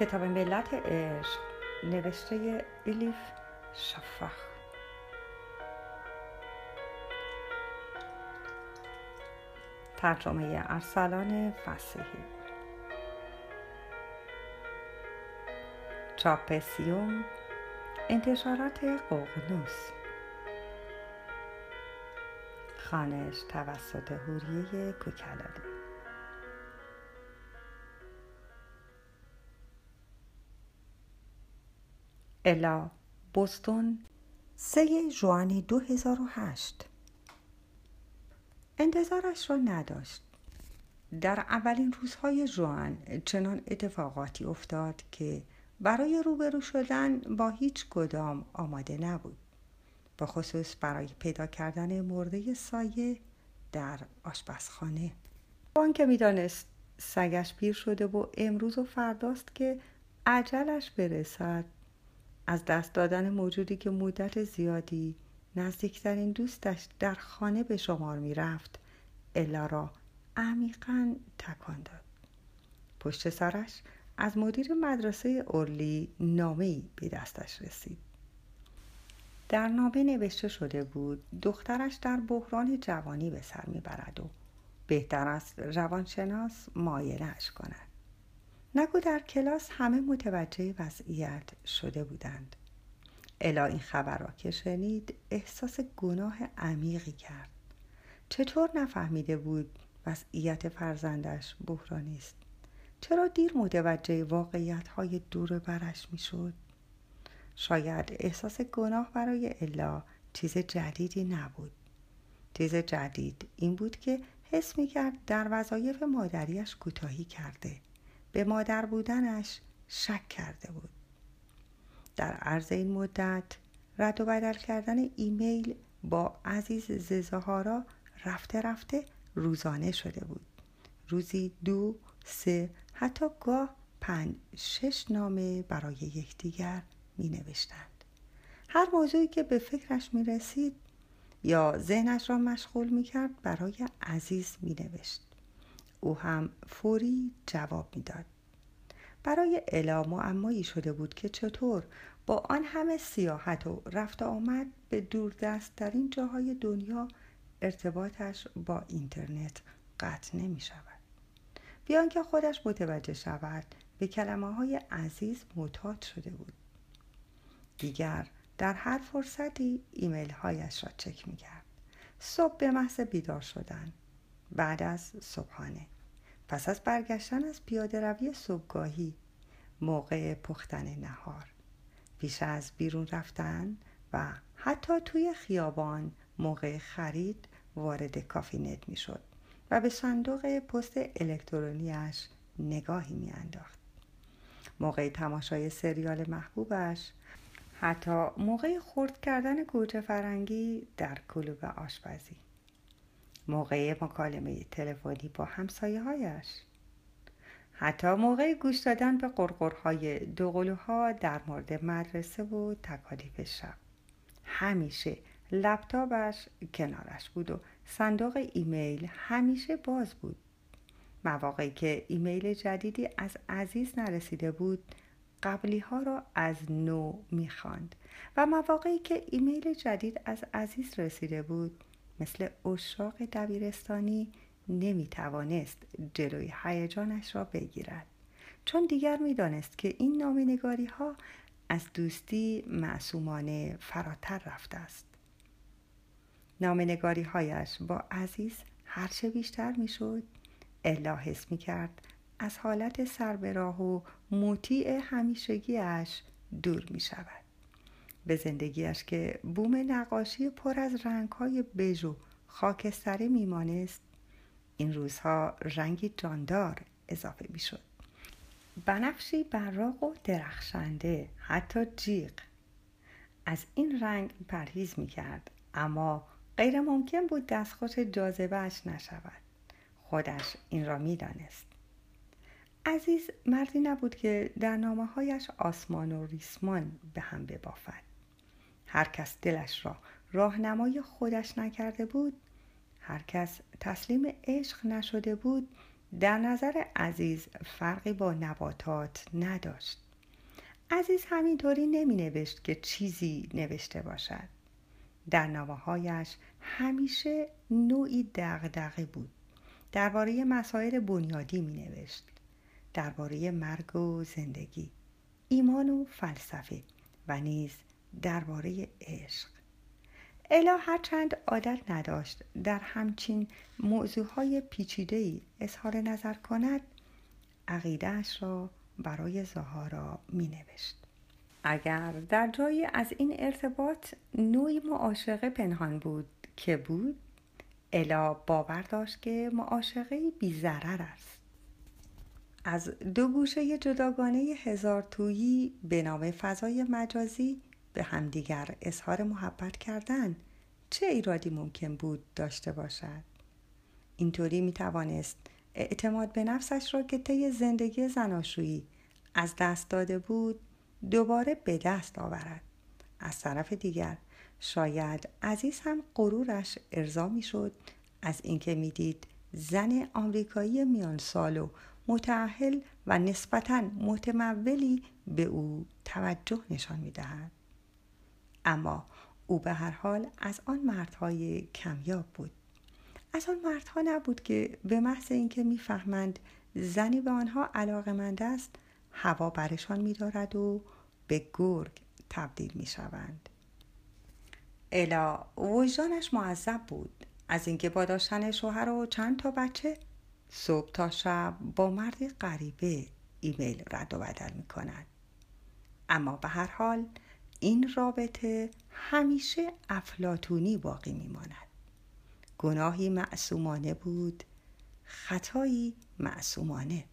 کتاب ملت عشق نوشته الیف شفخ ترجمه ارسلان فسیحی. چاپ سیوم انتشارات قوقنوس. خانش توسط هوریه کوکلالی الا. بوستون سه جوان 2008 انتظارش را نداشت. در اولین روزهای جوان چنان اتفاقاتی افتاد که برای روبرو شدن با هیچ کدام آماده نبود. به خصوص برای پیدا کردن مرده سایه در آشپزخانه. آن که می‌دانست سگش پیر شده و امروز و فرداست که عجلش برسد از دست دادن موجودی که مدت زیادی نزدیکترین دوستش در خانه به شمار می رفت الا را عمیقا تکان داد. پشت سرش از مدیر مدرسه اورلی نامهای به دستش رسید. در نامه نوشته شده بود دخترش در بحران جوانی به سر می‌برد و بهتر است روانشناس معاینهاش کند. نگو در کلاس همه متوجه وضعیت شده بودند. الا این خبر را که شنید احساس گناه عمیقی کرد. چطور نفهمیده بود وضعیت فرزندش بحرانی است چرا دیر متوجه واقعیت های دور برش می‌شد؟ شاید احساس گناه برای الا چیز جدیدی نبود. چیز جدید این بود که حس می کرد در وظایف مادریش کوتاهی کرده. به مادر بودنش شک کرده بود. در عرض این مدت رد و بدل کردن ایمیل با عزیز ززهارا رفته رفته روزانه شده بود. روزی دو سه حتی گاه پنج شش نامه برای یکدیگر می نوشتند هر موضوعی که به فکرش می رسید یا ذهنش را مشغول می کرد برای عزیز می نوشت او هم فوری جواب می‌داد. برای الا معمایی شده بود که چطور با آن همه سیاحت و رفت آمد به دوردست در این جاهای دنیا ارتباطش با اینترنت قطع نمی شود. بیان که خودش متوجه شود به کلمه های عزیز معتاد شده بود. دیگر در هر فرصتی ایمیل هایش را چک می کرد صبح به محض بیدار شدن. بعد از صبحانه. پس از برگشتن از پیاده روی صبحگاهی موقع پختن نهار. پیش از بیرون رفتن و حتی توی خیابان موقع خرید وارد کافینت می شد و به صندوق پست الکترونیکیش نگاهی می انداخت. موقع تماشای سریال محبوبش حتی موقع خورد کردن گوجه فرنگی در کلوب آشپزی. موقع مکالمه تلفنی با همسایه هایش حتی موقع گوش دادن به قرقرهای دوقلوها در مورد مدرسه و تکالیف شب. همیشه لپتاپش کنارش بود و صندوق ایمیل همیشه باز بود. مواقعی که ایمیل جدیدی از عزیز نرسیده بود قبلی ها را از نو می‌خواند و مواقعی که ایمیل جدید از عزیز رسیده بود مثل اشاق دبیرستانی نمی توانست جلوی هیجانش را بگیرد. چون دیگر می‌دانست که این نامنگاری ها از دوستی معصومانه فراتر رفته است. نامنگاری هایش با عزیز هرچه بیشتر می‌شد الا حس می کرد از حالت سربراه و مطیع همیشگیش دور می شود به زندگیش که بوم نقاشی پر از رنگ های بژ و خاکستری میمانست این روزها رنگی جاندار اضافه می‌شد. بنفشی براق و درخشنده حتی جیغ. از این رنگ پرهیز می کرد اما غیر ممکن بود دستخوش جاذبهش نشود. خودش این را می‌دانست. عزیز مردی نبود که در نامه هایش آسمان و ریسمان به هم ببافد. هر کس دلش را راهنمای خودش نکرده بود هر کس تسلیم عشق نشده بود در نظر عزیز فرقی با نباتات نداشت. عزیز همینطوری نمی نوشت که چیزی نوشته باشد. در نواهایش همیشه نوعی دغدغه بود. درباره مسائل بنیادی می نوشت درباره مرگ و زندگی. ایمان و فلسفه. و نیز درباره عشق الا هرچند عادت نداشت در همچین موضوعهای پیچیده‌ای اظهار نظر کند عقیدهش را برای زهارا می نوشت. اگر در جایی از این ارتباط نوعی معاشقه پنهان بود که بود الا باور داشت که معاشقه بی است از دو گوشه جداگانه هزار تویی به نام فضای مجازی به همدیگر اظهار محبت کردن چه ایرادی ممکن بود داشته باشد اینطوری می توانست اعتماد به نفسش را که طی زندگی زناشویی از دست داده بود دوباره به دست آورد از طرف دیگر شاید عزیز هم غرورش ارضا می شد از اینکه می‌دید زن آمریکایی میان سال و متعهل و نسبتا متمولی به او توجه نشان می دهد. اما او به هر حال از آن مردهای کمیاب بود از آن مردها نبود که به محض اینکه می‌فهمند زنی به آنها علاقمند است هوا برشان میدارد و به گرگ تبدیل می شوند. الا وجدانش معذب بود از اینکه با داشتن شوهر و چند تا بچه صبح تا شب با مردی غریبه ایمیل رد و بدل می کند. اما به هر حال این رابطه همیشه افلاتونی باقی می ماند. گناهی معصومانه بود خطایی معصومانه